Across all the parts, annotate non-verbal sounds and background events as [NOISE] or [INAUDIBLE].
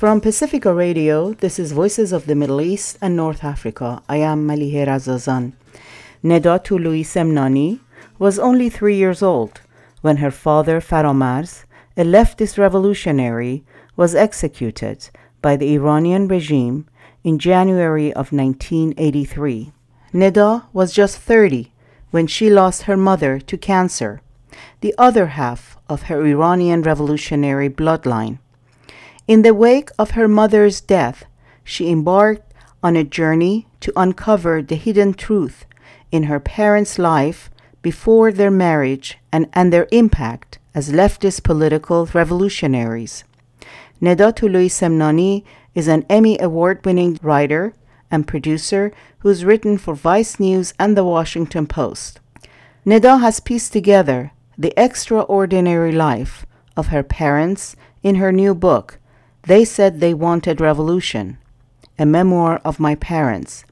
From Pacifica Radio, this is Voices of the Middle East and North Africa. I am Malihe Razazan. Neda Toloui-Semnani was only three years old when her father Faramarz, a leftist revolutionary, was executed by the Iranian regime in January of 1983. Neda was just 30 when she lost her mother to cancer, the other half of her Iranian revolutionary bloodline. In the wake of her mother's death, she embarked on a journey to uncover the hidden truth in her parents' life before their marriage and, and their impact as leftist political revolutionaries. Neda Toloui-Semnani is an Emmy Award winning writer and producer who's written for Vice News and The Washington Post. Neda has pieced together the extraordinary life of her parents in her new book, They Said They Wanted Revolution, a memoir of my parents.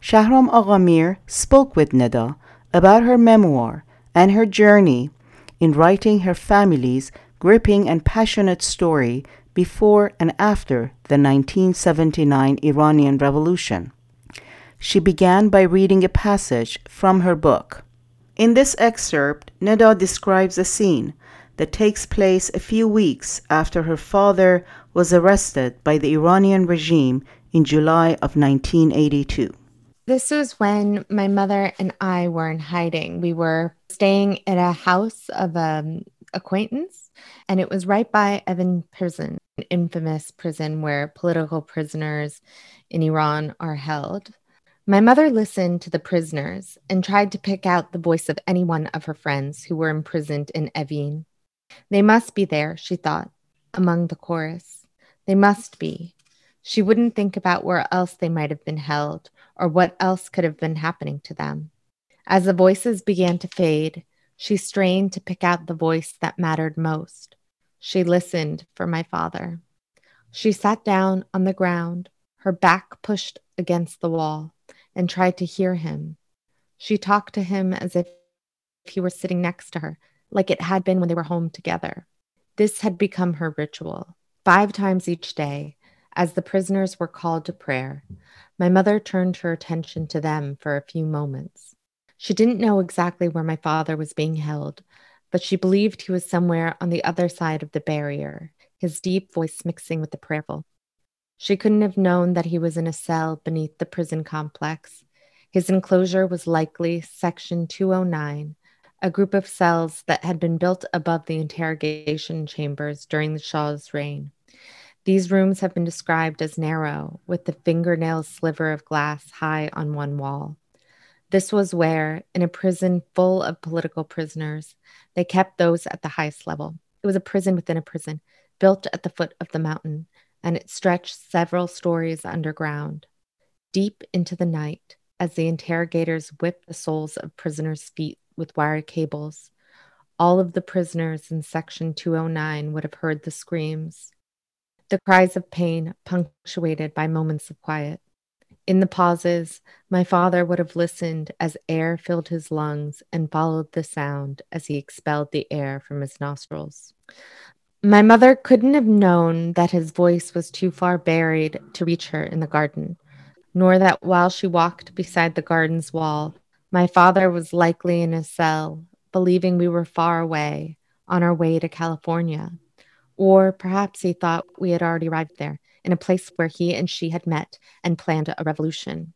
Shahram Aghamir spoke with Neda about her memoir and her journey in writing her family's gripping and passionate story before and after the 1979 Iranian Revolution. She began by reading a passage from her book. In this excerpt, Neda describes a scene that takes place a few weeks after her father was arrested by the Iranian regime in July of 1982. This was when my mother and I were in hiding. We were staying at a house of an acquaintance, and it was right by Evin Prison, an infamous prison where political prisoners in Iran are held. My mother listened to the prisoners and tried to pick out the voice of any one of her friends who were imprisoned in Evin. They must be there, she thought, among the chorus. They must be. She wouldn't think about where else they might have been held or what else could have been happening to them. As the voices began to fade, she strained to pick out the voice that mattered most. She listened for my father. She sat down on the ground, her back pushed against the wall, and tried to hear him. She talked to him as if he were sitting next to her, like it had been when they were home together. This had become her ritual. Five times each day, as the prisoners were called to prayer, my mother turned her attention to them for a few moments. She didn't know exactly where my father was being held, but she believed he was somewhere on the other side of the barrier, his deep voice mixing with the prayerful. She couldn't have known that he was in a cell beneath the prison complex. His enclosure was likely Section 209, a group of cells that had been built above the interrogation chambers during the Shah's reign. These rooms have been described as narrow, with the fingernail sliver of glass high on one wall. This was where, in a prison full of political prisoners, they kept those at the highest level. It was a prison within a prison, built at the foot of the mountain, and it stretched several stories underground. Deep into the night, as the interrogators whipped the soles of prisoners' feet with wire cables, all of the prisoners in Section 209 would have heard the screams, the cries of pain punctuated by moments of quiet. In the pauses, my father would have listened as air filled his lungs and followed the sound as he expelled the air from his nostrils. My mother couldn't have known that his voice was too far buried to reach her in the garden, nor that while she walked beside the garden's wall, my father was likely in his cell, believing we were far away, on our way to California. Or perhaps he thought we had already arrived there, in a place where he and she had met and planned a revolution.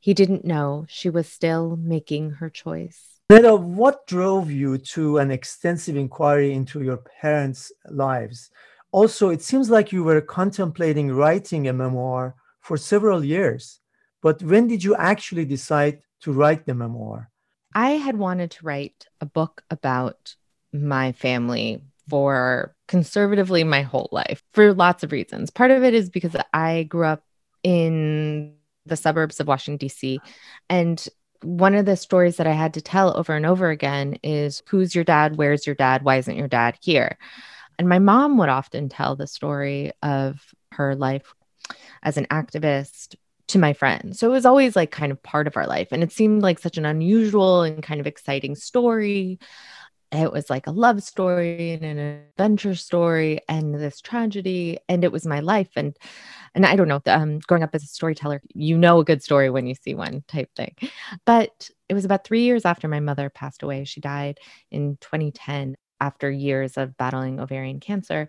He didn't know she was still making her choice. Neda, what drove you to an extensive inquiry into your parents' lives? Also, it seems like you were contemplating writing a memoir for several years. But when did you actually decide to write the memoir? I had wanted to write a book about my family for conservatively my whole life for lots of reasons. Part of it is because I grew up in the suburbs of Washington, D.C. And one of the stories that I had to tell over and over again is who's your dad? Where's your dad? Why isn't your dad here? And my mom would often tell the story of her life as an activist to my friends. So it was always like kind of part of our life. And it seemed like such an unusual and kind of exciting story it was like a love story and an adventure story and this tragedy and it was my life and and i don't know um, growing up as a storyteller you know a good story when you see one type thing but it was about three years after my mother passed away she died in 2010 after years of battling ovarian cancer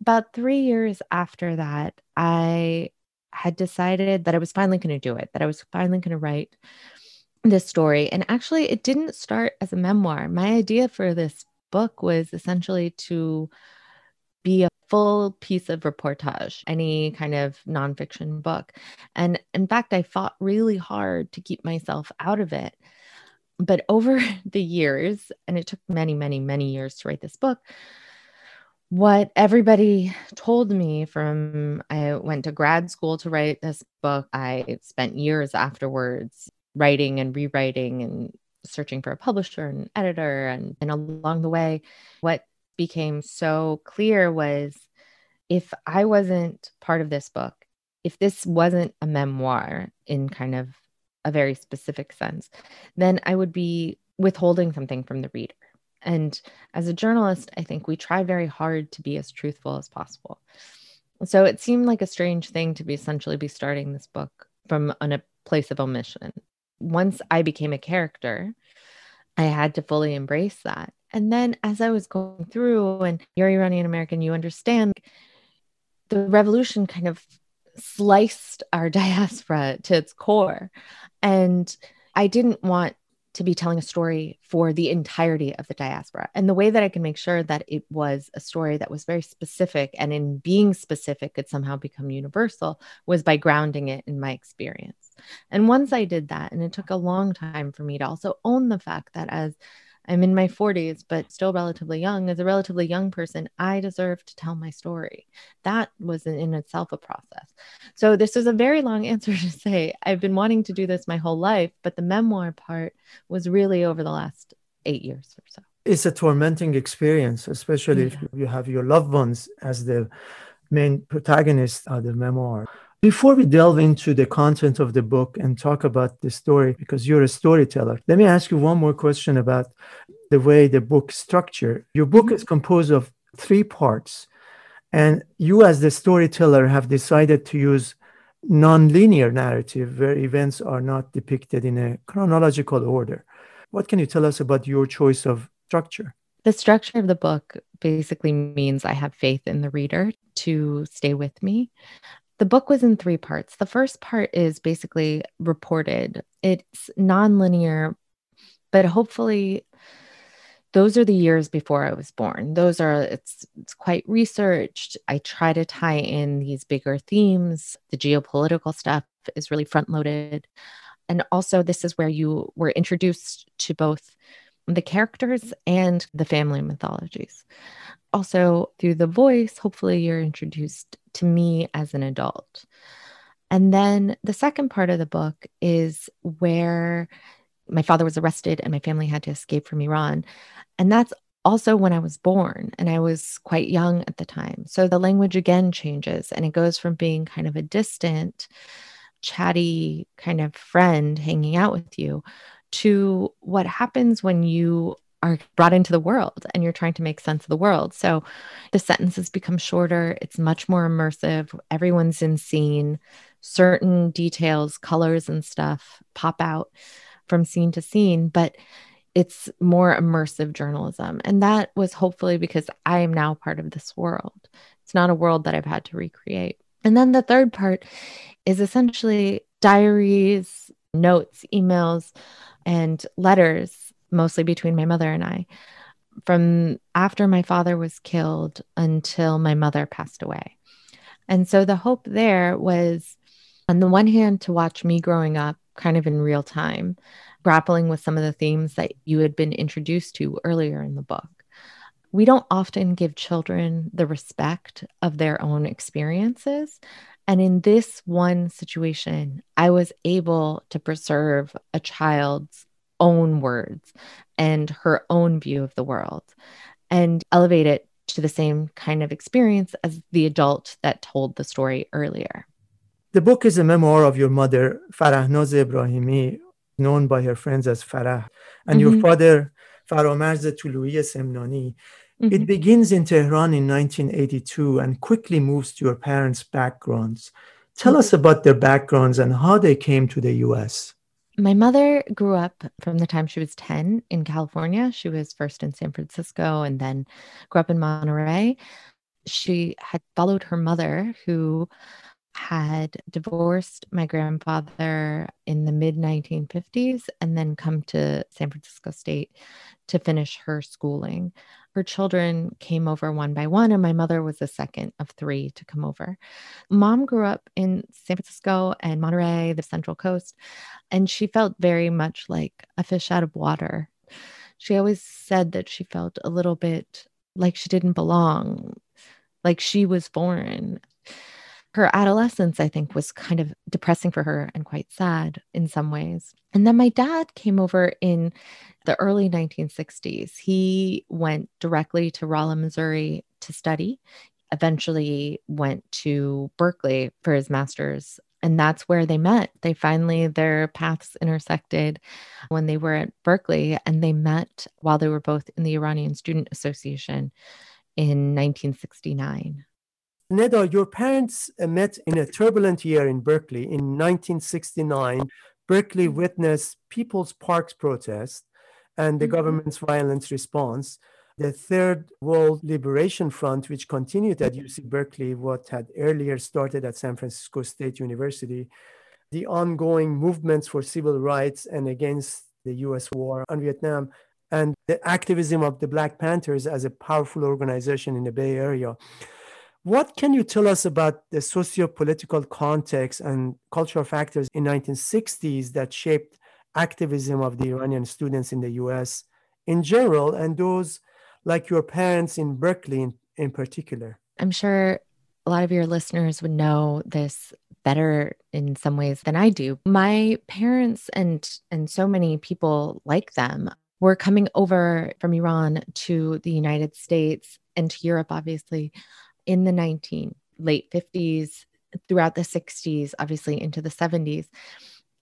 about three years after that i had decided that i was finally going to do it that i was finally going to write this story. And actually, it didn't start as a memoir. My idea for this book was essentially to be a full piece of reportage, any kind of nonfiction book. And in fact, I fought really hard to keep myself out of it. But over [LAUGHS] the years, and it took many, many, many years to write this book, what everybody told me from I went to grad school to write this book. I spent years afterwards writing and rewriting and searching for a publisher and editor. And, and along the way, what became so clear was if I wasn't part of this book, if this wasn't a memoir in kind of a very specific sense, then I would be withholding something from the reader. And as a journalist, I think we try very hard to be as truthful as possible. So it seemed like a strange thing to be essentially be starting this book from a place of omission once I became a character, I had to fully embrace that. And then as I was going through, and you're Iranian American, you understand the revolution kind of sliced our [LAUGHS] diaspora to its core. And I didn't want to be telling a story for the entirety of the diaspora. And the way that I can make sure that it was a story that was very specific and in being specific could somehow become universal was by grounding it in my experience. And once I did that, and it took a long time for me to also own the fact that as I'm in my 40s, but still relatively young. As a relatively young person, I deserve to tell my story. That was in itself a process. So, this is a very long [LAUGHS] answer to say I've been wanting to do this my whole life, but the memoir part was really over the last eight years or so. It's a tormenting experience, especially yeah. if you have your loved ones as the main protagonist of the memoir. Before we delve into the content of the book and talk about the story, because you're a storyteller, let me ask you one more question about the way the book structure. Your book is composed of three parts, and you, as the storyteller, have decided to use non-linear narrative where events are not depicted in a chronological order. What can you tell us about your choice of structure? The structure of the book basically means I have faith in the reader to stay with me the book was in three parts. The first part is basically reported, it's nonlinear, but hopefully those are the years before I was born. Those are it's it's quite researched. I try to tie in these bigger themes. The geopolitical stuff is really front loaded. And also this is where you were introduced to both the characters and the family mythologies also through the voice, hopefully, you're introduced to me as an adult. And then the second part of the book is where my father was arrested and my family had to escape from Iran. And that's also when I was born, and I was quite young at the time. So the language again changes and it goes from being kind of a distant, chatty kind of friend hanging out with you to what happens when you are brought into the world and you're trying to make sense of the world. So the sentences become shorter, it's much more immersive. Everyone's in scene. Certain details, colors, and stuff pop out from scene to scene, but it's more immersive journalism. And that was hopefully because I am now part of this world. It's not a world that I've had to recreate. And then the third part is essentially diaries, notes, emails, and letters mostly between my mother and I, from after my father was killed until my mother passed away. And so the hope there was, on the one hand, to watch me growing up kind of in real time, grappling with some of the themes that you had been introduced to earlier in the book. We don't often give children the respect of their own experiences. And in this one situation, I was able to preserve a child's own words and her own view of the world and elevate it to the same kind of experience as the adult that told the story earlier. The book is a memoir of your mother, Farahnaz Ibrahimi, known by her friends as Farah, and mm-hmm. your father, Faramarz Toloui Semnani. Mm-hmm. It begins in Tehran in 1982 and quickly moves to your parents' backgrounds. Tell mm-hmm. us about their backgrounds and how they came to the US. My mother grew up from the time she was 10 in California. She was first in San Francisco and then grew up in Monterey. She had followed her mother, who had divorced my grandfather in the mid 1950s and then come to San Francisco State to finish her schooling. Her children came over one by one, and my mother was the second of three to come over. Mom grew up in San Francisco and Monterey, the Central Coast, and she felt very much like a fish out of water. She always said that she felt a little bit like she didn't belong, like she was foreign her adolescence, I think, was kind of depressing for her and quite sad in some ways. And then my dad came over in the early 1960s. He went directly to Rolla, Missouri to study, eventually went to Berkeley for his master's. And that's where they met. They finally, their paths intersected when they were at Berkeley, and they met while they were both in the Iranian Student Association in 1969. Neda, your parents uh, met in a turbulent year in Berkeley. In 1969, Berkeley witnessed People's Parks protest and the mm-hmm. government's violent response. The Third World Liberation Front, which continued at UC Berkeley, what had earlier started at San Francisco State University, the ongoing movements for civil rights and against the US war on Vietnam, and the activism of the Black Panthers as a powerful organization in the Bay Area. What can you tell us about the socio-political context and cultural factors in 1960s that shaped activism of the Iranian students in the US in general and those like your parents in Berkeley in, in particular? I'm sure a lot of your listeners would know this better in some ways than I do. My parents and and so many people like them were coming over from Iran to the United States and to Europe obviously in the 19 late 50s throughout the 60s obviously into the 70s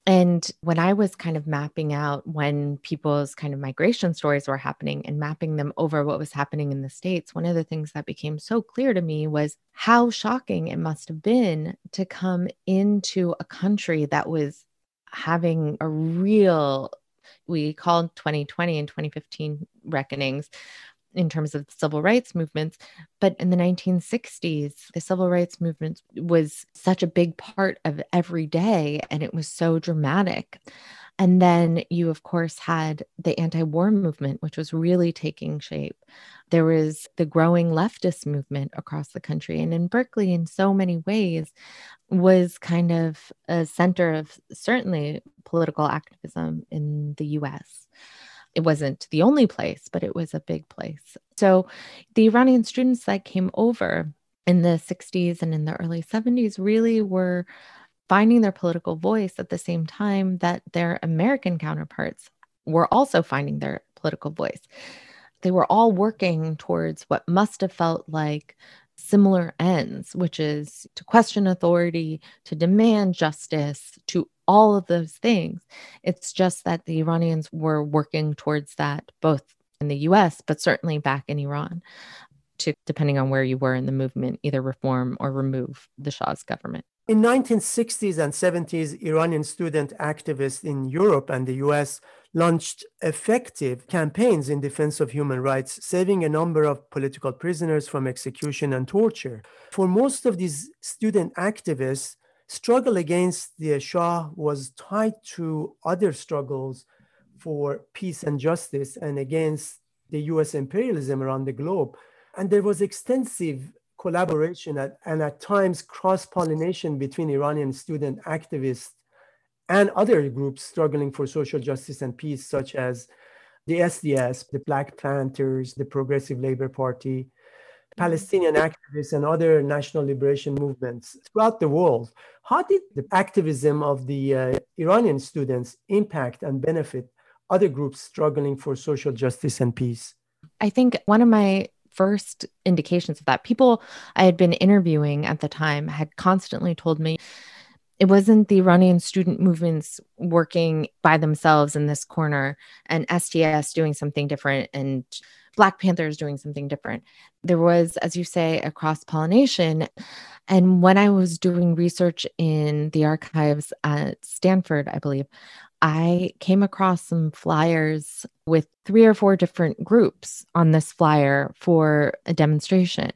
and when I was kind of mapping out when people's kind of migration stories were happening and mapping them over what was happening in the States, one of the things that became so clear to me was how shocking it must have been to come into a country that was having a real, we called 2020 and 2015 reckonings, in terms of the civil rights movements. But in the 1960s, the civil rights movement was such a big part of every day and it was so dramatic. And then you, of course, had the anti war movement, which was really taking shape. There was the growing leftist movement across the country. And in Berkeley, in so many ways, was kind of a center of certainly political activism in the US it wasn't the only place, but it was a big place. So the Iranian students that came over in the 60s and in the early 70s really were finding their political voice at the same time that their American counterparts were also finding their political voice. They were all working towards what must have felt like similar ends, which is to question authority, to demand justice, to all of those things. It's just that the Iranians were working towards that both in the US, but certainly back in Iran, to depending on where you were in the movement, either reform or remove the Shah's government. In 1960s and 70s, Iranian student activists in Europe and the US launched effective campaigns in defense of human rights, saving a number of political prisoners from execution and torture. For most of these student activists, struggle against the Shah was tied to other struggles for peace and justice and against the US imperialism around the globe. And there was extensive collaboration at, and at times cross pollination between Iranian student activists and other groups struggling for social justice and peace, such as the SDS, the Black Panthers, the Progressive Labor Party, mm-hmm. Palestinian activists and other national liberation movements throughout the world. How did the activism of the uh, Iranian students impact and benefit other groups struggling for social justice and peace? I think one of my first indications of that, people I had been interviewing at the time had constantly told me it wasn't the Iranian student movements working by themselves in this corner and SDS doing something different and Black Panthers doing something different. There was, as you say, a cross pollination. And when I was doing research in the archives at Stanford, I believe, I came across some flyers with three or four different groups on this flyer for a demonstration.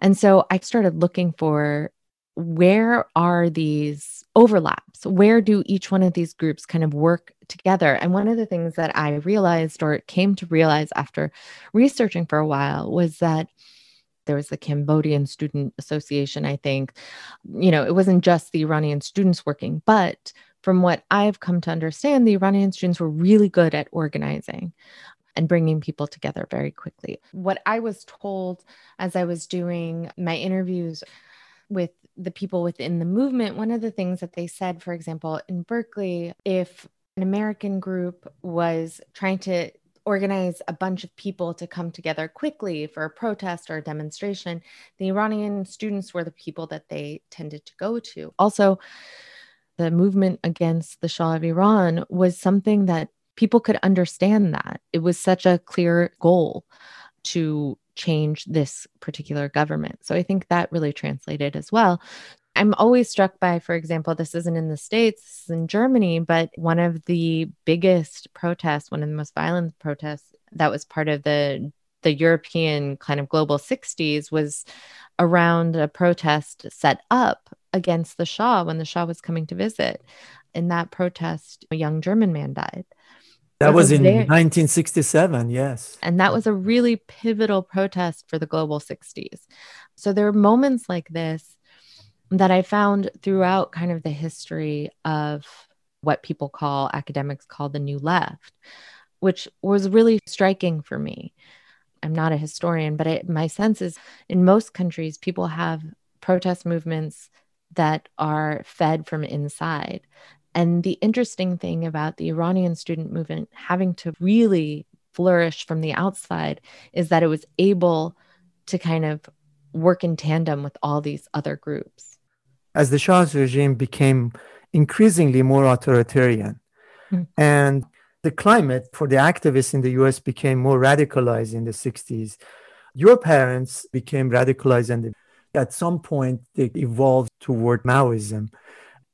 And so I started looking for where are these overlaps? Where do each one of these groups kind of work together? And one of the things that I realized or came to realize after researching for a while was that there was the Cambodian Student Association, I think. You know, it wasn't just the Iranian students working, but from what I've come to understand, the Iranian students were really good at organizing and bringing people together very quickly. What I was told as I was doing my interviews with the people within the movement, one of the things that they said, for example, in Berkeley, if an American group was trying to organize a bunch of people to come together quickly for a protest or a demonstration, the Iranian students were the people that they tended to go to. Also, the movement against the Shah of Iran was something that people could understand that. It was such a clear goal to change this particular government. So I think that really translated as well. I'm always struck by, for example, this isn't in the States, this is in Germany, but one of the biggest protests, one of the most violent protests that was part of the the European kind of global 60s was around a protest set up against the Shah when the Shah was coming to visit. In that protest, a young German man died. That was in 1967, yes. And that was a really pivotal protest for the global 60s. So there are moments like this that I found throughout kind of the history of what people call academics call the new left, which was really striking for me. I'm not a historian, but I, my sense is in most countries, people have protest movements that are fed from inside. And the interesting thing about the Iranian student movement having to really flourish from the outside is that it was able to kind of work in tandem with all these other groups. As the Shah's regime became increasingly more authoritarian mm. and the climate for the activists in the US became more radicalized in the 60s, your parents became radicalized and at some point they evolved toward Maoism.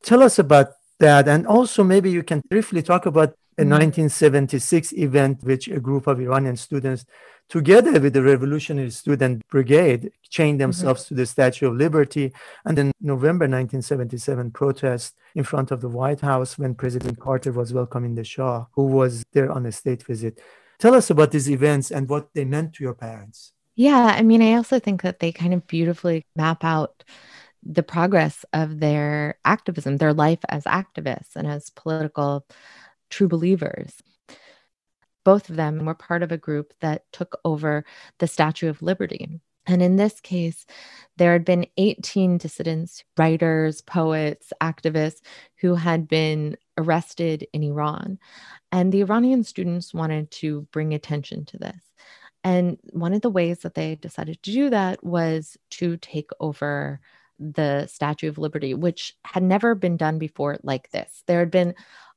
Tell us about that. And also, maybe you can briefly talk about a 1976 mm-hmm. event which a group of Iranian students, together with the Revolutionary Student Brigade, chained mm-hmm. themselves mm-hmm. to the Statue of Liberty. And then November 1977 protest in front of the White House when President Carter was welcoming the Shah, who was there on a state visit. Tell us about these events and what they meant to your parents. Yeah, I mean, I also think that they kind of beautifully map out the progress of their activism, their life as activists and as political true believers. Both of them were part of a group that took over the Statue of Liberty. And in this case, there had been 18 dissidents, writers, poets, activists who had been arrested in Iran. And the Iranian students wanted to bring attention to this. And one of the ways that they decided to do that was to take over the Statue of Liberty, which had never been done before like this. There had been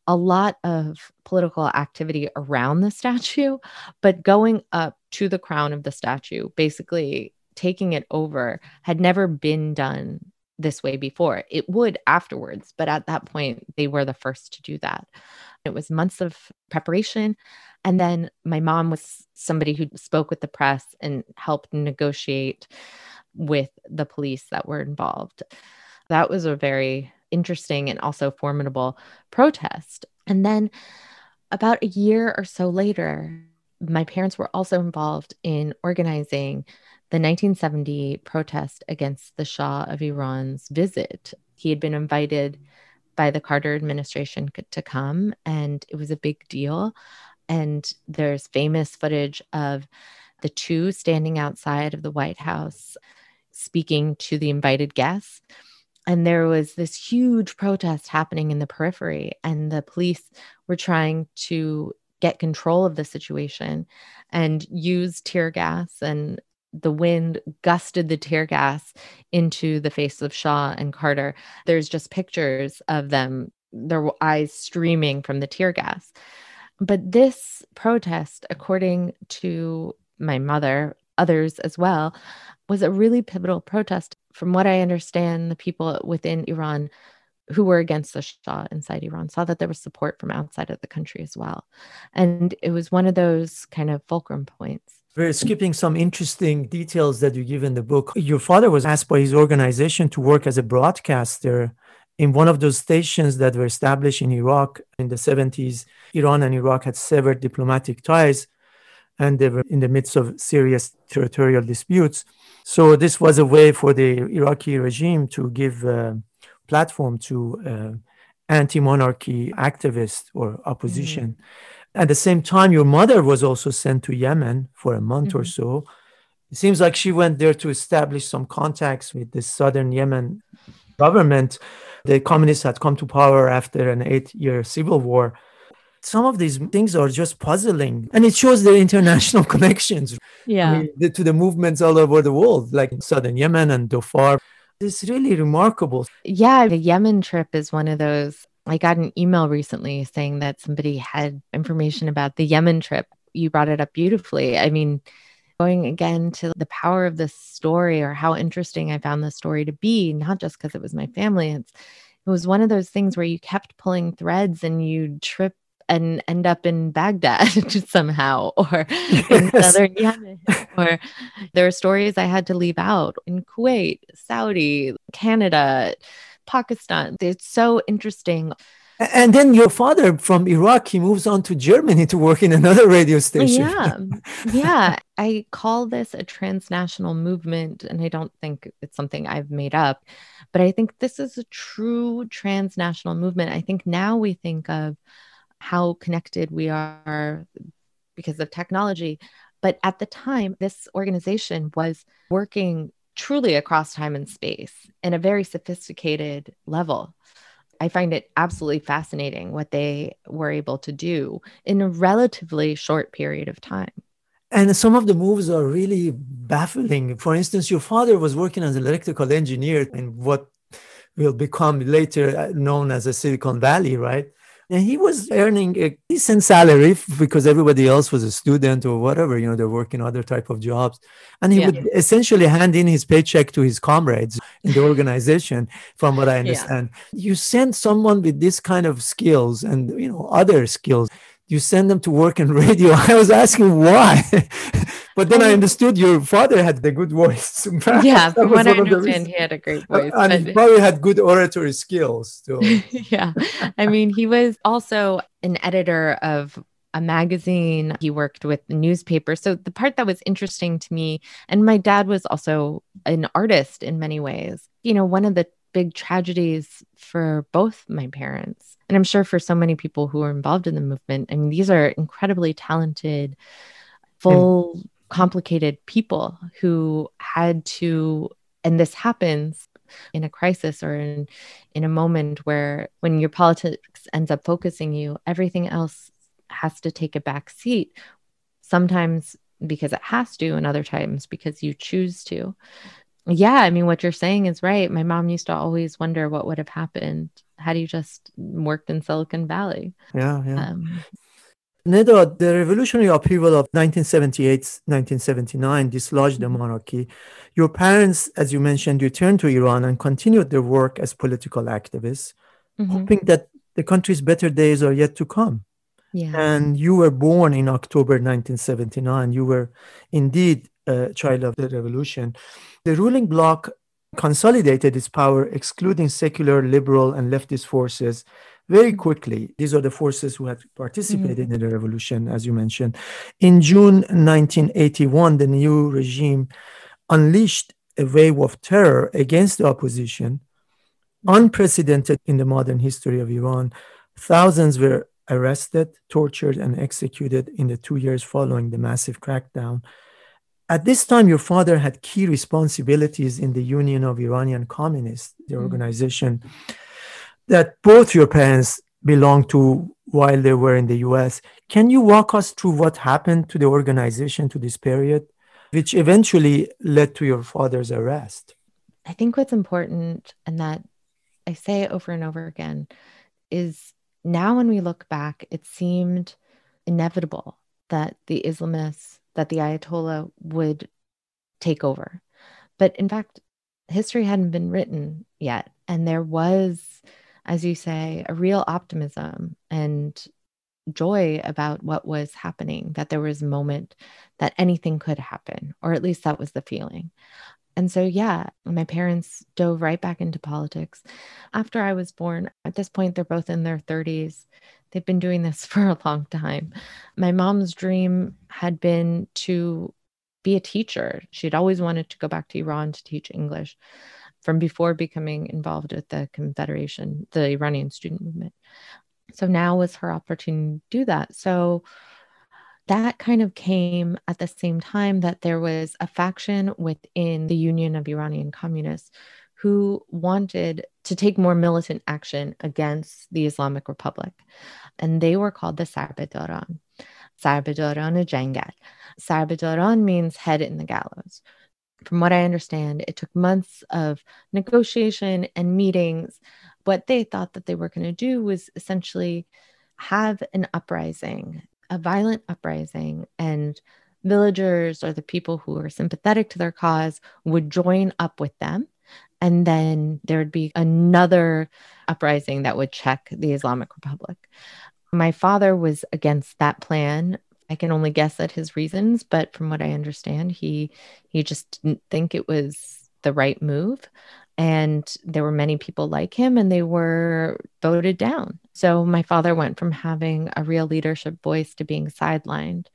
a lot of political activity around the statue, but going up to the crown of the statue, basically taking it over, had never been done this way before. It would afterwards, but at that point, they were the first to do that. It was months of preparation. And then my mom was somebody who spoke with the press and helped negotiate with the police that were involved. That was a very interesting and also formidable protest. And then about a year or so later, my parents were also involved in organizing the 1970 protest against the Shah of Iran's visit. He had been invited by the Carter administration to come, and it was a big deal. And there's famous footage of the two standing outside of the White House speaking to the invited guests. And there was this huge protest happening in the periphery, and the police were trying to get control of the situation and use tear gas and the wind gusted the tear gas into the face of Shah and Carter. There's just pictures of them, their eyes streaming from the tear gas. But this protest, according to my mother, others as well, was a really pivotal protest. From what I understand, the people within Iran who were against the Shah inside Iran saw that there was support from outside of the country as well. And it was one of those kind of fulcrum points. We're skipping some interesting details that you give in the book. Your father was asked by his organization to work as a broadcaster in one of those stations that were established in Iraq in the 70s. Iran and Iraq had severed diplomatic ties and they were in the midst of serious territorial disputes. So, this was a way for the Iraqi regime to give uh, platform to uh, anti-monarchy activists or opposition. Mm-hmm. At the same time, your mother was also sent to Yemen for a month mm-hmm. or so. It seems like she went there to establish some contacts with the southern Yemen government. The communists had come to power after an eight-year civil war. Some of these things are just puzzling, and it shows their international [LAUGHS] connections. Yeah, I mean, the, to the movements all over the world, like southern Yemen and Dhofar. It's really remarkable. Yeah, the Yemen trip is one of those. I got an email recently saying that somebody had information about the Yemen trip. You brought it up beautifully. I mean, going again to the power of this story or how interesting I found this story to be, not just because it was my family. It's it was one of those things where you kept pulling threads and you trip and end up in Baghdad [LAUGHS] somehow or [LAUGHS] in southern Yemen. [LAUGHS] Or there are stories I had to leave out in Kuwait, Saudi, Canada, Pakistan. It's so interesting. And then your father from Iraq, he moves on to Germany to work in another radio oh, station. Yeah. Yeah. I call this a transnational movement, and I don't think it's something I've made up, but I think this is a true transnational movement. I think now we think of how connected we are because of technology. But at the time, this organization was working truly across time and space in a very sophisticated level. I find it absolutely fascinating what they were able to do in a relatively short period of time. And some of the moves are really baffling. For instance, your father was working as an electrical engineer in what will become later known as a Silicon Valley, right? And he was earning a decent salary because everybody else was a student or whatever you know they're working other type of jobs and he yeah. would essentially hand in his paycheck to his comrades [LAUGHS] in the organization from what i understand yeah. you send someone with this kind of skills and you know other skills you send them to work in radio [LAUGHS] i was asking why [LAUGHS] but then I understood your father had the good voice. [LAUGHS] yeah, from what I understand, he had a great uh, voice. And but... he probably had good oratory skills too. yeah. I mean, he was also an editor of a magazine. He worked with the newspaper. So the part that was interesting to me, and my dad was also an artist in many ways. You know, one of the big tragedies for both my parents, and I'm sure for so many people who are involved in the movement. I mean, these are incredibly talented, full mm. complicated people who had to and this happens in a crisis or in in a moment where when your politics ends up focusing you everything else has to take a back seat sometimes because it has to and other times because you choose to yeah i mean what you're saying is right my mom used to always wonder what would have happened had you just worked in silicon valley yeah yeah um, Neda, the revolutionary upheaval of 1978-1979 dislodged the monarchy. Your parents, as you mentioned, returned to Iran and continued their work as political activists, mm-hmm. hoping that the country's better days are yet to come. Yeah. And you were born in October 1979. You were indeed a child of the revolution. The ruling bloc consolidated its power, excluding secular, liberal, and leftist forces very quickly. These are the forces who had participated mm-hmm. in the revolution, as you mentioned. In June 1981, the new regime unleashed a wave of terror against the opposition, unprecedented in the modern history of Iran. Thousands were arrested, tortured, and executed in the two years following the massive crackdown. At this time, your father had key responsibilities in the Union of Iranian Communists, the mm-hmm. organization that both your parents belonged to while they were in the US. Can you walk us through what happened to the organization to this period? which eventually led to your father's arrest. I think what's important, and that I say over and over again, is now when we look back, it seemed inevitable that the Islamists, that the Ayatollah would take over. But in fact, history hadn't been written yet. And there was, as you say, a real optimism and joy about what was happening, that there was a moment that anything could happen, or at least that was the feeling. And so, yeah, my parents dove right back into politics. After I was born, at this point, they're both in their 30s. They've been doing this [LAUGHS] for a long time. My mom's dream had been to be a teacher. She'd always wanted to go back to Iran to teach English from before becoming involved with the Confederation, the Iranian student movement. So now was her opportunity to do that. So that kind of came at the same time that there was a faction within the Union of Iranian Communists who wanted to take more militant action against the Islamic Republic. And they were called the Sarbedaran. Sarbedaran Jangal. Sarbedaran means head in the gallows. From what I understand, it took months of negotiation and meetings. What they thought that they were going to do was essentially have an uprising, a violent uprising, and villagers or the people who were sympathetic to their cause would join up with them. And then there would be another uprising that would check the Islamic Republic. My father was against that plan. I can only guess at his reasons, but from what I understand, he he just didn't think it was the right move. And there were many people like him, and they were voted down. So my father went from having a real leadership voice to being sidelined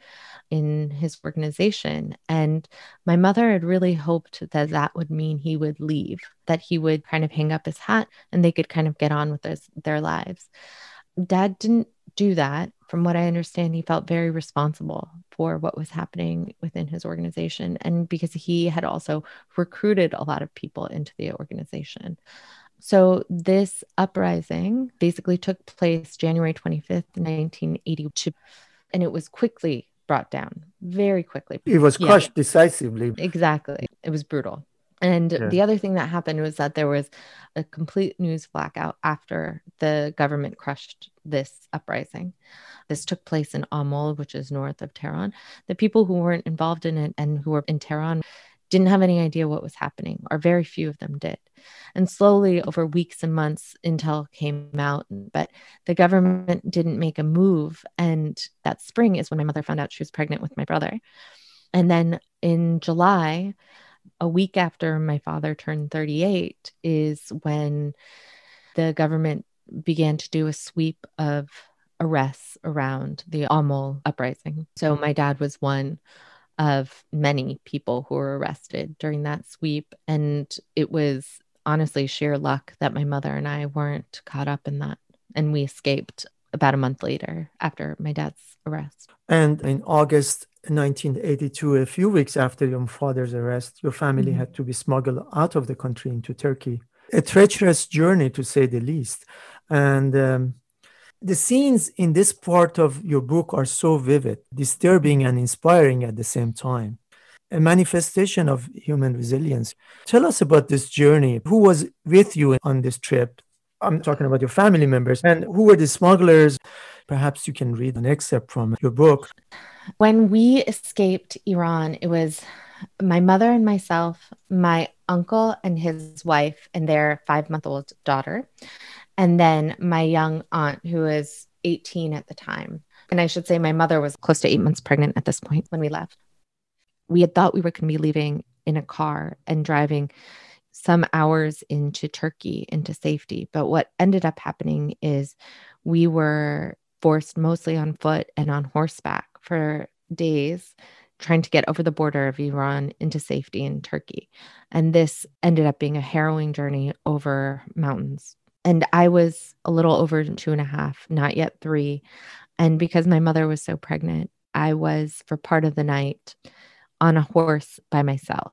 in his organization. And my mother had really hoped that that would mean he would leave, that he would kind of hang up his hat and they could kind of get on with their, their lives. Dad didn't do that. From what I understand, he felt very responsible for what was happening within his organization. And because he had also recruited a lot of people into the organization. So, this uprising basically took place January 25th, 1982, and it was quickly brought down very quickly. It was crushed yeah. decisively. Exactly. It was brutal. And yeah. the other thing that happened was that there was a complete news blackout after the government crushed this uprising. This took place in Amol, which is north of Tehran. The people who weren't involved in it and who were in Tehran didn't have any idea what was happening, or very few of them did. And slowly, over weeks and months, intel came out, but the government didn't make a move. And that spring is when my mother found out she was pregnant with my brother. And then in July, a week after my father turned 38, is when the government began to do a sweep of arrests around the Amol uprising. So my dad was one of many people who were arrested during that sweep. And it was honestly sheer luck that my mother and I weren't caught up in that. And we escaped about a month later after my dad's arrest. And in August 1982, a few weeks after your father's arrest, your family mm-hmm. had to be smuggled out of the country into Turkey. A treacherous journey, to say the least. And um, the scenes in this part of your book are so vivid, disturbing, and inspiring at the same time. A manifestation of human resilience. Tell us about this journey. Who was with you on this trip? I'm talking about your family members. And who were the smugglers? Perhaps you can read an excerpt from your book. When we escaped Iran, it was my mother and myself, my uncle and his wife, and their five month old daughter and then my young aunt, who was 18 at the time. And I should say, my mother was close to eight months pregnant at this point when we left. We had thought we were going to be leaving in a car and driving some hours into Turkey into safety. But what ended up happening is we were forced mostly on foot and on horseback for days trying to get over the border of Iran into safety in Turkey. And this ended up being a harrowing journey over mountains and I was a little over two and a half, not yet three. And because my mother was so pregnant, I was for part of the night on a horse by myself.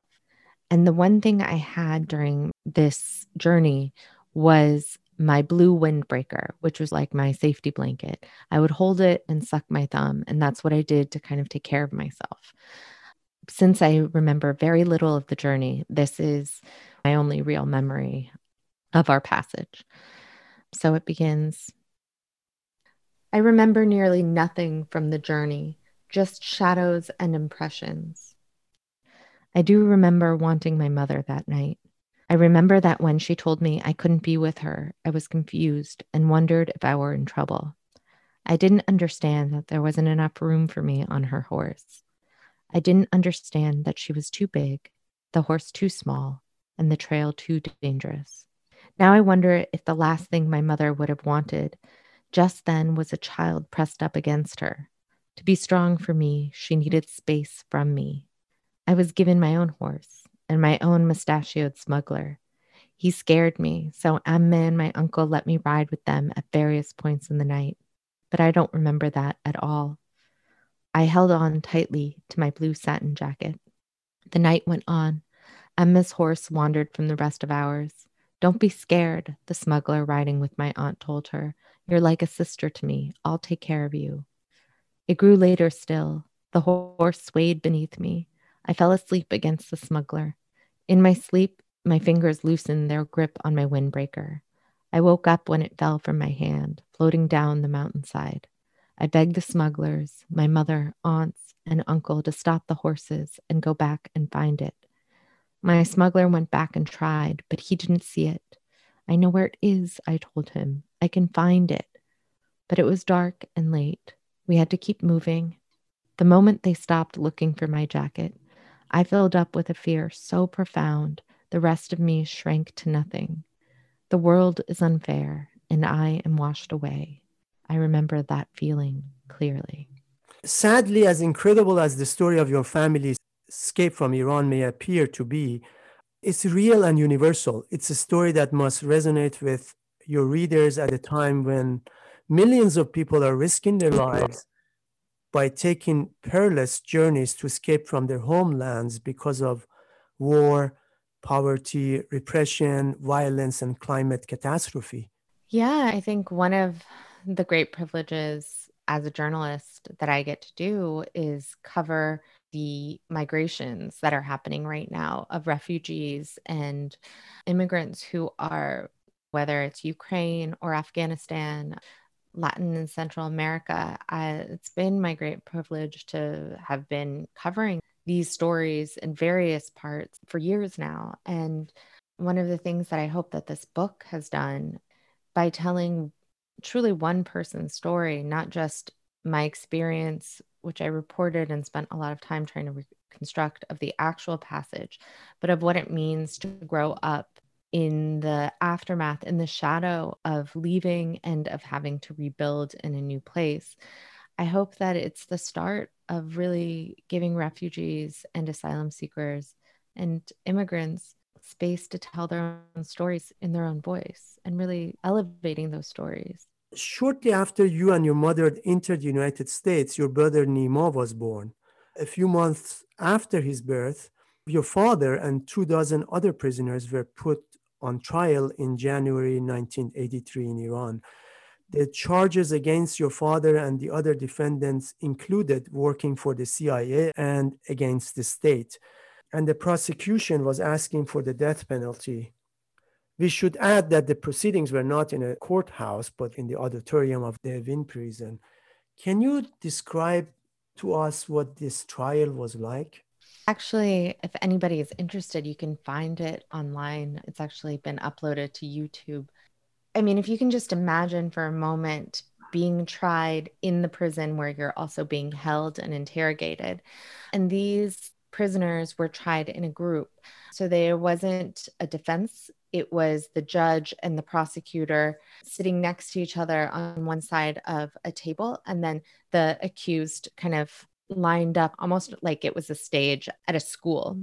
And the one thing I had during this journey was my blue windbreaker, which was like my safety blanket. I would hold it and suck my thumb. And that's what I did to kind of take care of myself. since I remember very little of the journey, this is my only real memory of our passage. So it begins I remember nearly nothing from the journey, just shadows and impressions. I do remember wanting my mother that night. I remember that when she told me I couldn't be with her, I was confused and wondered if I were in trouble. I didn't understand that there wasn't enough room for me on her horse. I didn't understand that she was too big, the horse too small, and the trail too dangerous. Now I wonder if the last thing my mother would have wanted just then was a child pressed up against her. To be strong for me, she needed space from me. I was given my own horse and my own mustachioed smuggler. He scared me, so Emma and my uncle let me ride with them at various points in the night. But I don't remember that at all. I held on tightly to my blue satin jacket. The night went on. Emma's horse wandered from the rest of ours. Don't be scared, the smuggler riding with my aunt told her. You're like a sister to me. I'll take care of you. It grew later still. The horse swayed beneath me. I fell asleep against the smuggler. In my sleep, my fingers loosened their grip on my windbreaker. I woke up when it fell from my hand, floating down the mountainside. I begged the smugglers, my mother, aunts, and uncle to stop the horses and go back and find it. My smuggler went back and tried, but he didn't see it. I know where it is, I told him. I can find it. But it was dark and late. We had to keep moving. The moment they stopped looking for my jacket, I filled up with a fear so profound the rest of me shrank to nothing. The world is unfair, and I am washed away. I remember that feeling clearly. Sadly, as incredible as the story of your family's escape from Iran may appear to be, it's real and universal. It's a story that must resonate with your readers at a time when millions of people are risking their lives by taking perilous journeys to escape from their homelands because of war, poverty, repression, violence, and climate catastrophe. Yeah, I think one of the great privileges as a journalist that I get to do is cover the migrations that are happening right now of refugees and immigrants who are whether it's Ukraine or Afghanistan, Latin and Central America. It's been my great privilege to have been covering these stories in various parts for years now. And one of the things that I hope that this book has done by telling truly one person's story, not just my experience, which I reported and spent a lot of time trying to reconstruct of the actual passage, but of what it means to grow up in the aftermath, in the shadow of leaving and of having to rebuild in a new place. I hope that it's the start of really giving refugees and asylum seekers and immigrants space to tell their own stories in their own voice and really elevating those stories. Shortly after you and your mother entered the United States, your brother Nima was born. A few months after his birth, your father and two dozen other prisoners were put on trial in January 1983 in Iran. The charges against your father and the other defendants included working for the CIA and against the state. And the prosecution was asking for the death penalty. We should add that the proceedings were not in a courthouse, but in the auditorium of the Evin prison. Can you describe to us what this trial was like? Actually, if anybody is interested, you can find it online. It's actually been uploaded to YouTube. I mean, if you can just imagine for a moment being tried in the prison where you're also being held and interrogated. And these prisoners were tried in a group. So there wasn't a defense, it was the judge and the prosecutor sitting next to each other on one side of a table, and then the accused kind of lined up almost like it was a stage at a school.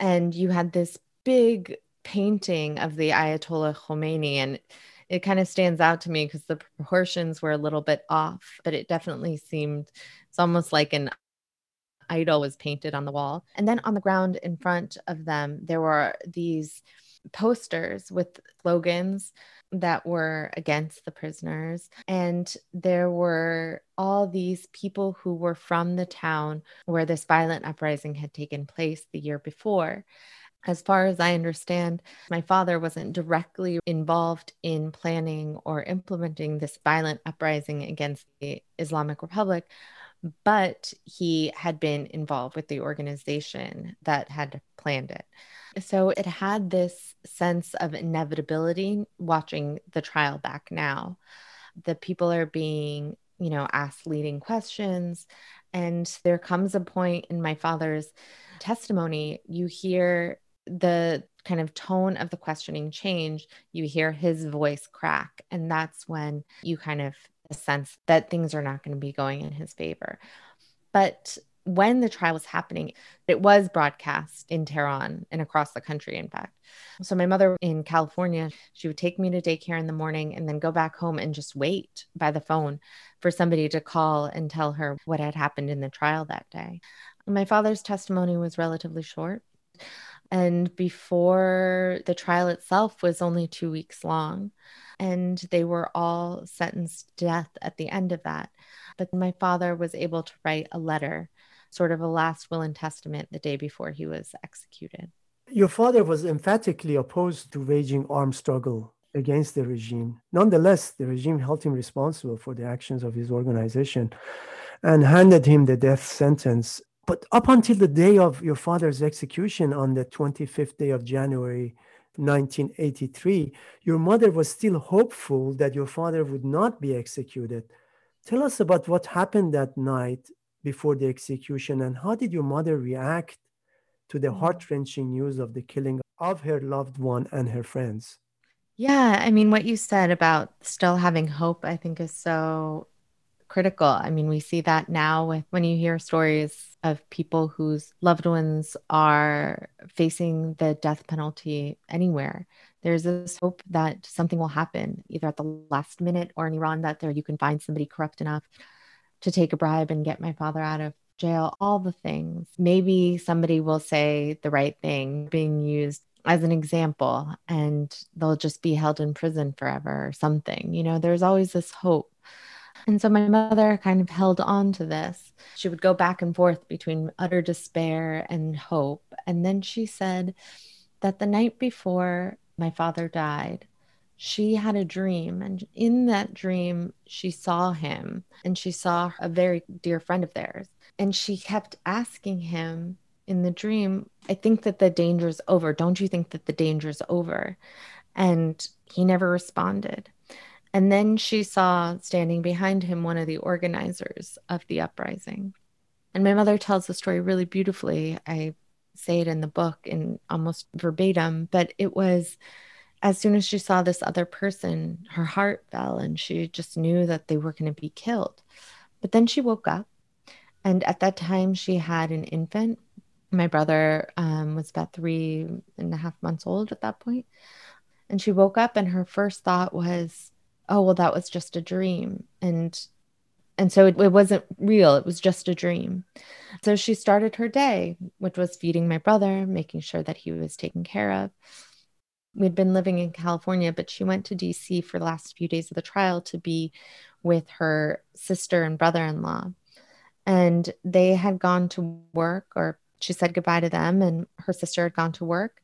And you had this big painting of the Ayatollah Khomeini and it kind of stands out to me because the proportions were a little bit off, but it definitely seemed it's almost like an idol was painted on the wall. And then on the ground in front of them, there were these posters with slogans that were against the prisoners. And there were all these people who were from the town where this violent uprising had taken place the year before. As far as I understand, my father wasn't directly involved in planning or implementing this violent uprising against the Islamic Republic, but he had been involved with the organization that had planned it. So it had this sense of inevitability watching the trial back now. The people are being, you know, asked leading questions. And there comes a point in my father's testimony, you hear the kind of tone of the questioning change, you hear his voice crack. And that's when you kind of sense that things are not going to be going in his favor. But when the trial was happening, it was broadcast in Tehran and across the country, in fact. So, my mother in California, she would take me to daycare in the morning and then go back home and just wait by the phone for somebody to call and tell her what had happened in the trial that day. My father's testimony was relatively short. And before the trial itself was only two weeks long, and they were all sentenced to death at the end of that. But my father was able to write a letter sort of a last will and testament the day before he was executed. Your father was emphatically opposed to waging armed struggle against the regime. Nonetheless, the regime held him responsible for the actions of his organization and handed him the death sentence. But up until the day of your father's execution on the 25th day of January 1983, your mother was still hopeful that your father would not be executed. Tell us about what happened that night before the execution and how did your mother react to the mm. heart-wrenching news of the killing of her loved one and her friends yeah i mean what you said about still having hope i think is so critical i mean we see that now with when you hear stories of people whose loved ones are facing the death penalty anywhere there's this hope that something will happen either at the last minute or in iran that there you can find somebody corrupt enough to take a bribe and get my father out of jail, all the things. Maybe somebody will say the right thing being used as an example and they'll just be held in prison forever or something. You know, there's always this hope. And so my mother kind of held on to this. She would go back and forth between utter despair and hope. And then she said that the night before my father died, she had a dream and in that dream she saw him and she saw a very dear friend of theirs. And she kept asking him in the dream i think that the danger is over. Don't you think that the danger is over? And he never responded. And then she saw standing behind him one of the organizers of the uprising. And my mother tells the story really beautifully. I say it in the book in almost verbatim but it was as soon as she saw this other person, her heart fell and she just knew that they were going to be killed. But then she woke up. And at that time, she had an infant. My brother um, was about three and a half months old at that point. And she woke up, and her first thought was, oh, well, that was just a dream. And and so it, it wasn't real it was just a dream so she started her day which was feeding my brother making sure that he was taken care of we'd been living in California, but she went to DC for the last few days of the trial to be with her sister and brother in law. And they had gone to work, or she said goodbye to them, and her sister had gone to work.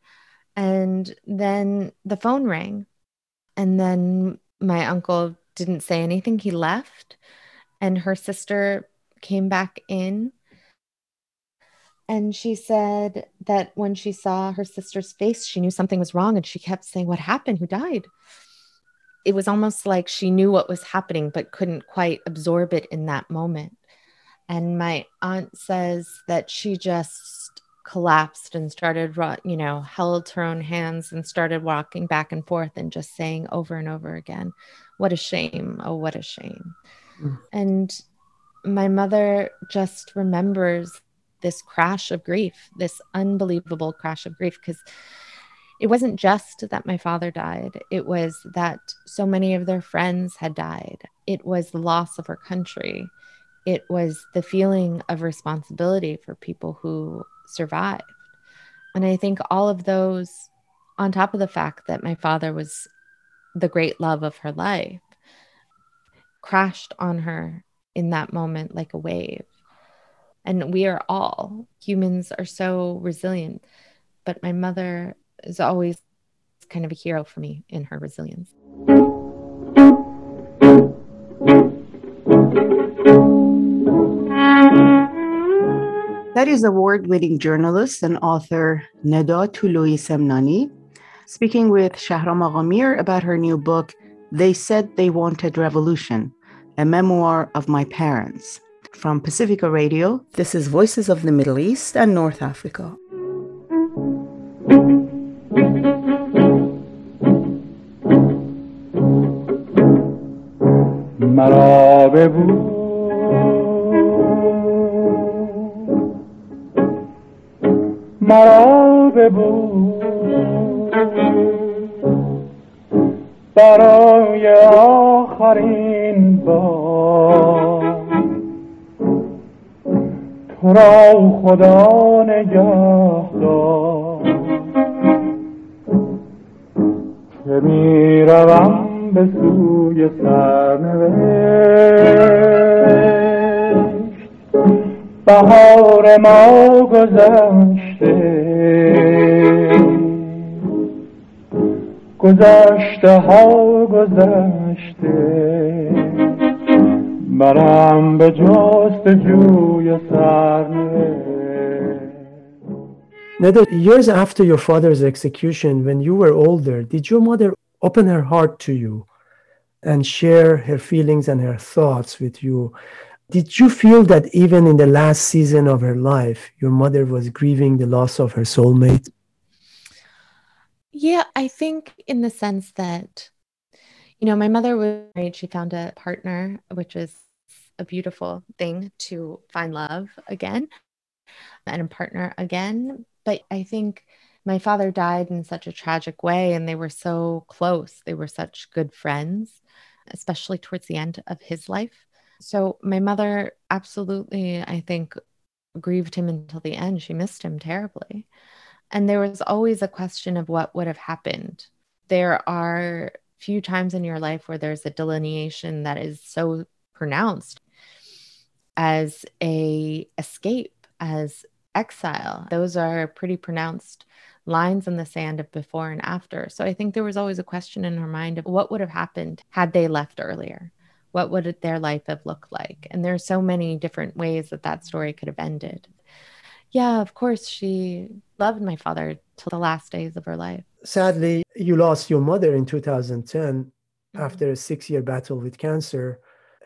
And then the phone rang. And then my uncle didn't say anything. He left. And her sister came back in and she said that when she saw her sister's face, she knew something was wrong. And she kept saying, What happened? Who died? It was almost like she knew what was happening, but couldn't quite absorb it in that moment. And my aunt says that she just collapsed and started, you know, held her own hands and started walking back and forth and just saying over and over again, What a shame. Oh, what a shame. Mm. And my mother just remembers this crash of grief, this unbelievable crash of grief, because it wasn't just that my father died, it was that so many of their friends had died. It was the loss of our country. It was the feeling of responsibility for people who survived. And I think all of those on top of the fact that my father was the great love of her life, crashed on her in that moment like a wave. And we are all humans are so resilient. But my mother is always kind of a hero for me in her resilience. That is award winning journalist and author Neda Toloui-Semnani speaking with Shahram Aghamir about her new book, They Said They Wanted Revolution, a memoir of my parents From Pacifica Radio, this is Voices of the Middle East and North Africa. مرا ببو خدا نگه دار که می روم به سوی سرنوشت. بهار ما گذشته. گذشته ها گذشته. برم به جست جوی Years after your father's execution, when you were older, did your mother open her heart to you and share her feelings and her thoughts with you? Did you feel that even in the last season of her life, your mother was grieving the loss of her soulmate? Yeah, I think in the sense that, you know, my mother was married, she found a partner, which is a beautiful thing to find love again and a partner again. But I think my father died in such a tragic way and they were so close. They were such good friends, especially towards the end of his life. So my mother absolutely, I think, grieved him until the end. She missed him terribly. And there was always a question of what would have happened. There are few times in your life where there's a delineation that is so pronounced as a escape, as exile. Those are pretty pronounced lines in the sand of before and after. So I think there was always a question in her mind of what would have happened had they left earlier. What would their life have looked like? And there's so many different ways that that story could have ended yeah, of course, she loved my father till the last days of her life. Sadly, you lost your mother in 2010 mm-hmm. after a six year battle with cancer.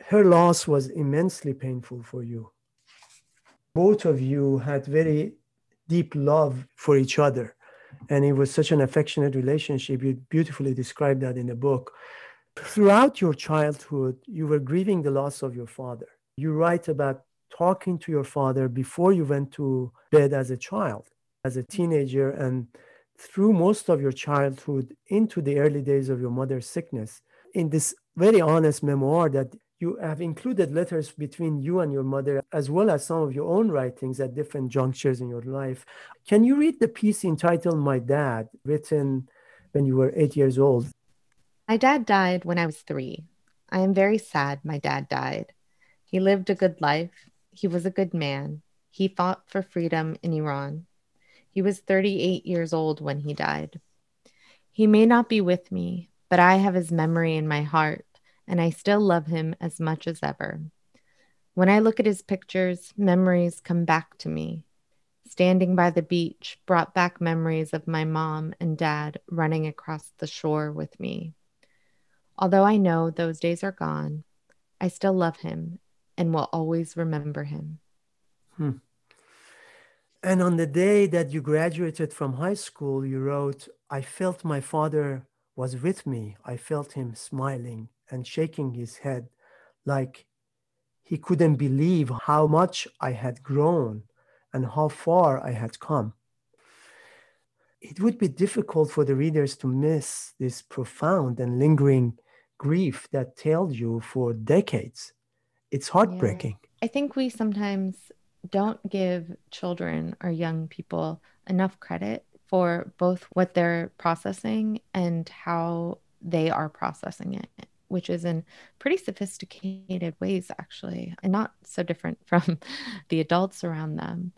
Her loss was immensely painful for you. Both of you had very deep love for each other. And it was such an affectionate relationship. You beautifully described that in the book. Throughout your childhood, you were grieving the loss of your father. You write about talking to your father before you went to bed as a child, as a teenager, and through most of your childhood into the early days of your mother's sickness. In this very honest memoir that you have included letters between you and your mother, as well as some of your own writings at different junctures in your life. Can you read the piece entitled My Dad, written when you were eight years old? My dad died when I was three. I am very sad my dad died. He lived a good life. He was a good man. He fought for freedom in Iran. He was 38 years old when he died. He may not be with me, but I have his memory in my heart, and I still love him as much as ever. When I look at his pictures, memories come back to me. Standing by the beach brought back memories of my mom and dad running across the shore with me. Although I know those days are gone, I still love him and will always remember him. Hmm. And on the day that you graduated from high school, you wrote, I felt my father was with me. I felt him smiling and shaking his head like he couldn't believe how much I had grown and how far I had come. It would be difficult for the readers to miss this profound and lingering grief that tailed you for decades it's heartbreaking. Yeah. I think we sometimes don't give children or young people enough credit for both what they're processing and how they are processing it, which is in pretty sophisticated ways, actually, and not so different [LAUGHS] from the adults around them.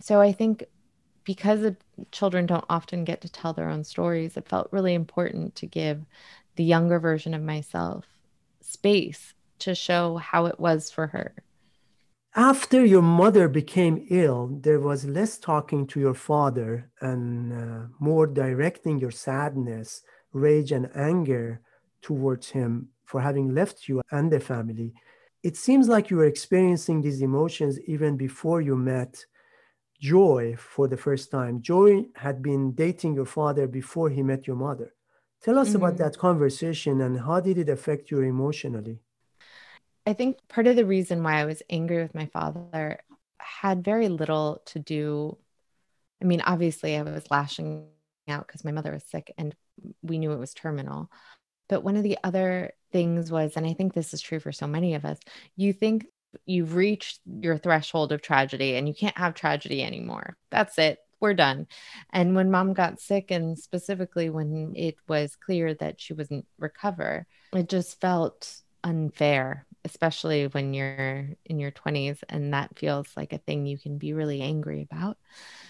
So I think because children don't often get to tell their own stories, it felt really important to give the younger version of myself space to show how it was for her. After your mother became ill, there was less talking to your father and uh, more directing your sadness, rage, and anger towards him for having left you and the family. It seems like you were experiencing these emotions even before you met Joy for the first time. Joy had been dating your father before he met your mother. Tell us mm-hmm. about that conversation and how did it affect you emotionally? I think part of the reason why I was angry with my father had very little to do. I mean, obviously, I was lashing out because my mother was sick and we knew it was terminal. But one of the other things was, and I think this is true for so many of us, you think you've reached your threshold of tragedy and you can't have tragedy anymore. That's it. We're done. And when mom got sick, and specifically when it was clear that she wouldn't recover, it just felt unfair, especially when you're in your 20s and that feels like a thing you can be really angry about.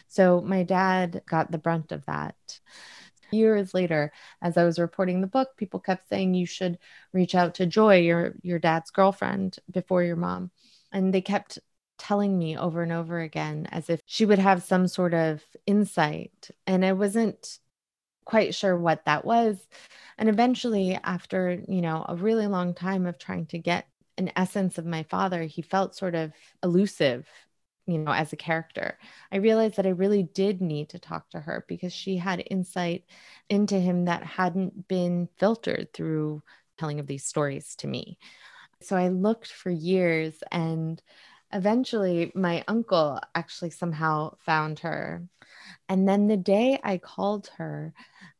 So my dad got the brunt of that years later as i was reporting the book people kept saying you should reach out to joy your your dad's girlfriend before your mom. And they kept telling me over and over again as if she would have some sort of insight. And i wasn't quite sure what that was. And eventually after you know a really long time of trying to get an essence of my father he felt sort of elusive you know, as a character. I realized that I really did need to talk to her because she had insight into him that hadn't been filtered through telling of these stories to me. So I looked for years and eventually my uncle actually somehow found her. And then the day I called her,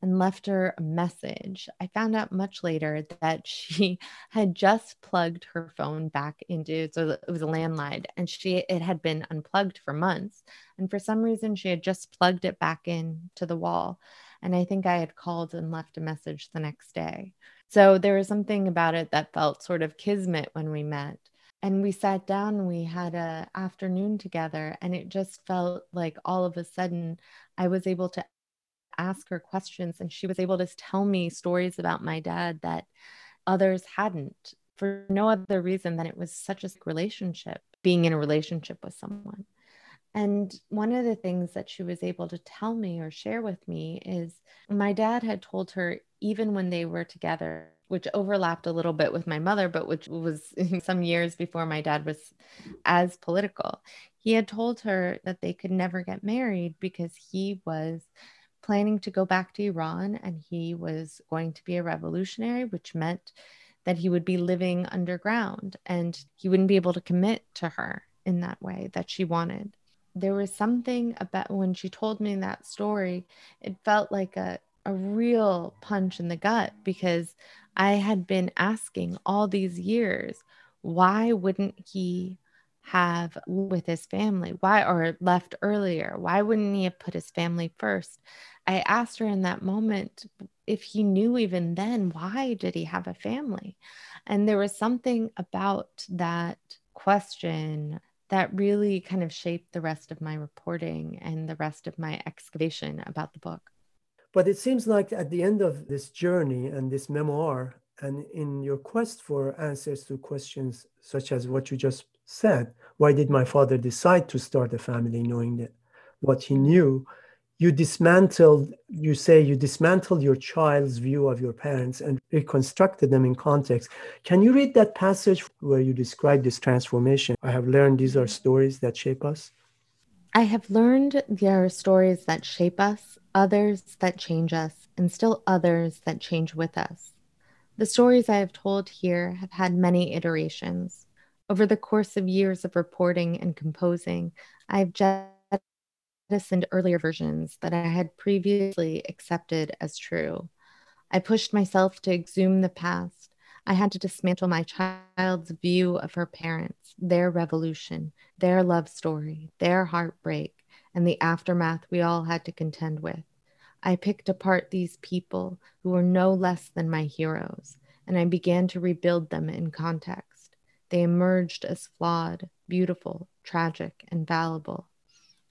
and left her a message. I found out much later that [LAUGHS] she had just plugged her phone back into so it was a landline and she it had been unplugged for months and for some reason she had just plugged it back in to the wall and I think I had called and left a message the next day. So there was something about it that felt sort of kismet when we met. And we sat down we had a afternoon together and it just felt like all of a sudden I was able to ask her questions and she was able to tell me stories about my dad that others hadn't for no other reason than it was such a relationship being in a relationship with someone. And one of the things that she was able to tell me or share with me is my dad had told her even when they were together which overlapped a little bit with my mother but which was [LAUGHS] some years before my dad was as political he had told her that they could never get married because he was planning to go back to Iran and he was going to be a revolutionary, which meant that he would be living underground and he wouldn't be able to commit to her in that way that she wanted. There was something about when she told me that story, it felt like a, a real punch in the gut because I had been asking all these years, why wouldn't he have with his family? Why, or left earlier? Why wouldn't he have put his family first? I asked her in that moment if he knew even then why did he have a family? And there was something about that question that really kind of shaped the rest of my reporting and the rest of my excavation about the book. But it seems like at the end of this journey and this memoir, and in your quest for answers to questions such as what you just said, why did my father decide to start a family knowing that what he knew? you dismantled, you say you dismantled your child's view of your parents and reconstructed them in context. Can you read that passage where you describe this transformation? I have learned these are stories that shape us. I have learned there are stories that shape us, others that change us, and still others that change with us. The stories I have told here have had many iterations. Over the course of years of reporting and composing, I have jettisoned earlier versions that I had previously accepted as true. I pushed myself to exhume the past. I had to dismantle my child's view of her parents, their revolution, their love story, their heartbreak, and the aftermath we all had to contend with. I picked apart these people who were no less than my heroes, and I began to rebuild them in context. They emerged as flawed, beautiful, tragic, and fallible.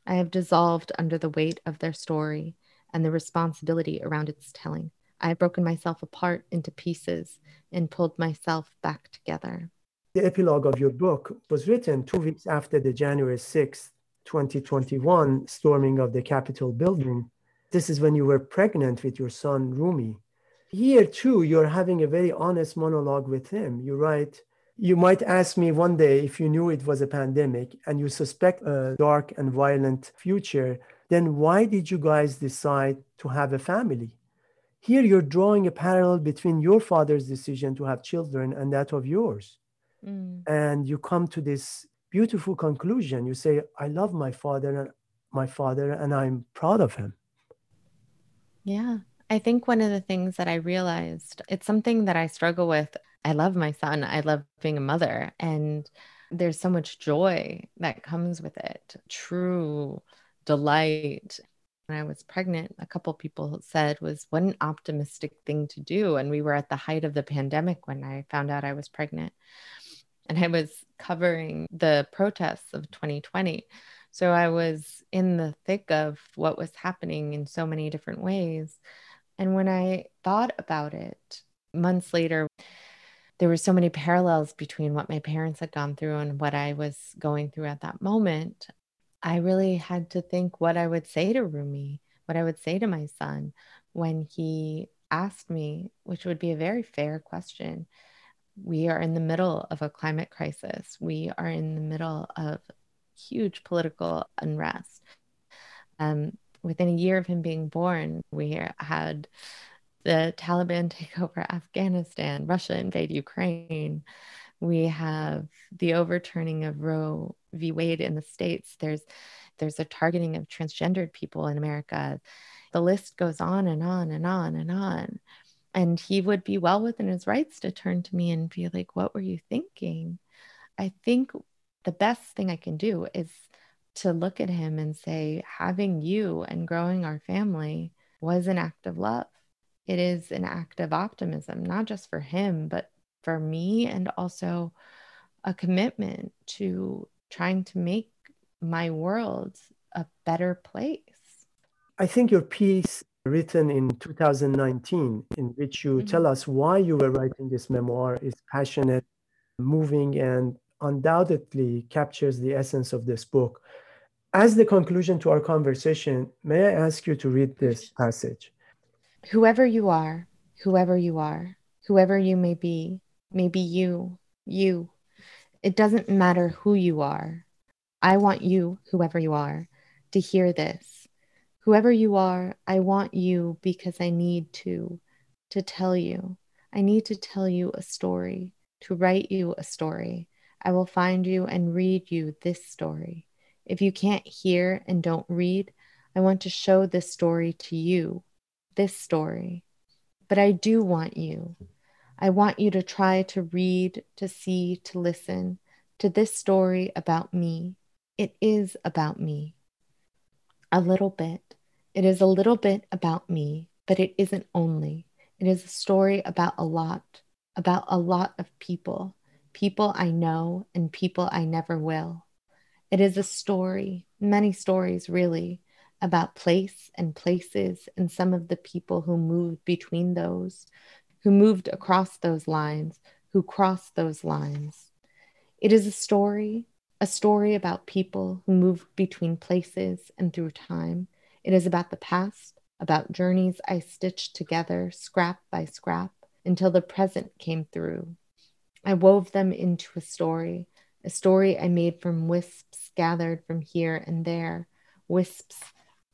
I have dissolved under the weight of their story and the responsibility around its telling. I have broken myself apart into pieces and pulled myself back together. The epilogue of your book was written two weeks after the January 6th, 2021 storming of the Capitol building. This is when you were pregnant with your son, Rumi. Here, too, you're having a very honest monologue with him. You write, You might ask me one day if you knew it was a pandemic and you suspect a dark and violent future, then why did you guys decide to have a family? Here, you're drawing a parallel between your father's decision to have children and that of yours. Mm. And you come to this beautiful conclusion. You say, I love my father and my father, and I'm proud of him. Yeah. I think one of the things that I realized, it's something that I struggle with. I love my son. I love being a mother. And there's so much joy that comes with it, true delight. When I was pregnant, a couple people said was what an optimistic thing to do. And we were at the height of the pandemic when I found out I was pregnant and I was covering the protests of 2020. So I was in the thick of what was happening in so many different ways. And when I thought about it months later, there were so many parallels between what my parents had gone through and what I was going through at that moment. I really had to think what I would say to Rumi, what I would say to my son when he asked me, which would be a very fair question we are in the middle of a climate crisis. We are in the middle of huge political unrest. Um, within a year of him being born, we had the Taliban [LAUGHS] take over Afghanistan, Russia invade Ukraine. We have the overturning of Roe v. Wade in the states. There's there's a targeting of transgendered people in America. The list goes on and on and on and on and he would be well within his rights to turn to me and be like what were you thinking i think the best thing i can do is to look at him and say having you and growing our family was an act of love it is an act of optimism not just for him but for me and also a commitment to trying to make my world a better place i think your piece written in 2019, in which you mm-hmm. tell us why you were writing this memoir, is passionate, moving, and undoubtedly captures the essence of this book. As the conclusion to our conversation, may I ask you to read this passage? Whoever you are, whoever you are, whoever you may be, may be you, you. It doesn't matter who you are. I want you, whoever you are, to hear this Whoever you are, I want you because I need to, to tell you. I need to tell you a story, to write you a story. I will find you and read you this story. If you can't hear and don't read, I want to show this story to you, this story. But I do want you. I want you to try to read, to see, to listen to this story about me. It is about me a little bit. It is a little bit about me, but it isn't only. It is a story about a lot, about a lot of people, people I know and people I never will. It is a story, many stories really, about place and places and some of the people who moved between those, who moved across those lines, who crossed those lines. It is a story a story about people who moved between places and through time. It is about the past, about journeys I stitched together scrap by scrap until the present came through. I wove them into a story, a story I made from wisps gathered from here and there, wisps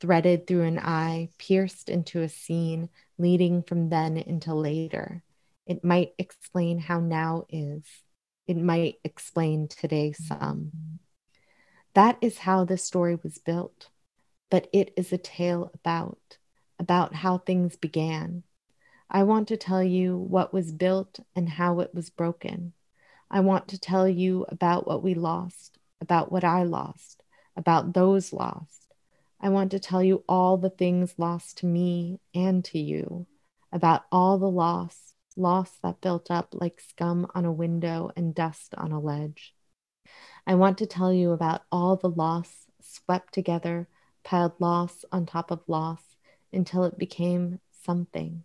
threaded through an eye, pierced into a scene, leading from then into later. It might explain how now is it might explain today some. That is how this story was built, but it is a tale about, about how things began. I want to tell you what was built and how it was broken. I want to tell you about what we lost, about what I lost, about those lost. I want to tell you all the things lost to me and to you, about all the loss, loss that built up like scum on a window and dust on a ledge. I want to tell you about all the loss swept together, piled loss on top of loss until it became something,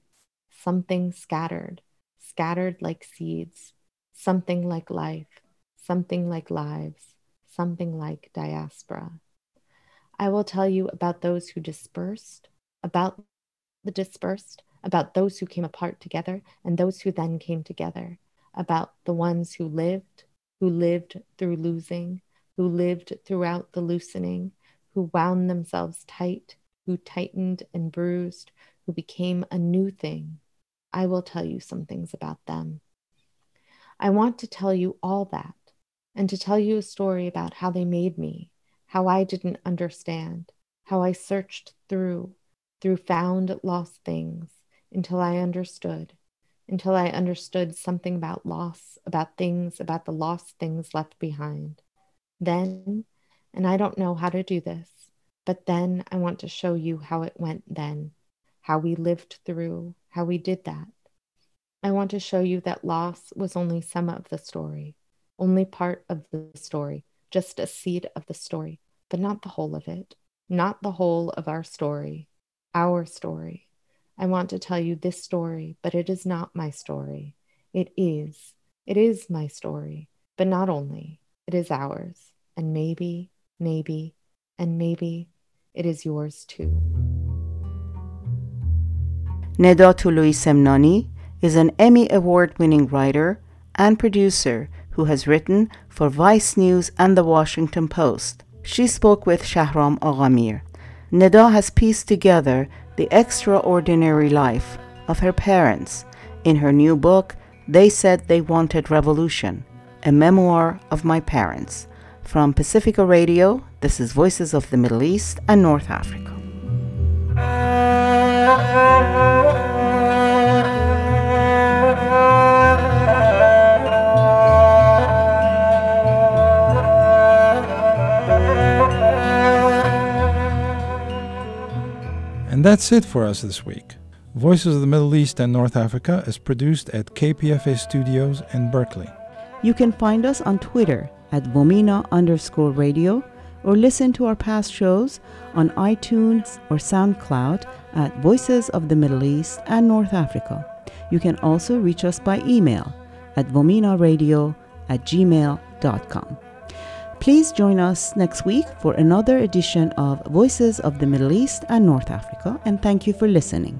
something scattered, scattered like seeds, something like life, something like lives, something like diaspora. I will tell you about those who dispersed, about the dispersed, about those who came apart together and those who then came together, about the ones who lived, who lived through losing, who lived throughout the loosening, who wound themselves tight, who tightened and bruised, who became a new thing. I will tell you some things about them. I want to tell you all that and to tell you a story about how they made me, how I didn't understand, how I searched through, through found lost things until I understood, until I understood something about loss, about things, about the lost things left behind. Then, and I don't know how to do this, but then I want to show you how it went then, how we lived through, how we did that. I want to show you that loss was only some of the story, only part of the story, just a seed of the story, but not the whole of it, not the whole of our story, our story. I want to tell you this story, but it is not my story. It is. It is my story, but not only. It is ours. And maybe, maybe, and maybe it is yours too. Neda Toloui-Semnani is an Emmy Award winning writer and producer who has written for Vice News and The Washington Post. She spoke with Shahram Aghamir. Neda has pieced together the extraordinary life of her parents in her new book, They Said They Wanted Revolution, a memoir of my parents. From Pacifica Radio, this is Voices of the Middle East and North Africa. And that's it for us this week. Voices of the Middle East and North Africa is produced at KPFA Studios in Berkeley. You can find us on Twitter at VOMENA underscore radio or listen to our past shows on iTunes or SoundCloud at Voices of the Middle East and North Africa. You can also reach us by email at vomenaradio at gmail.com. Please join us next week for another edition of Voices of the Middle East and North Africa, and thank you for listening.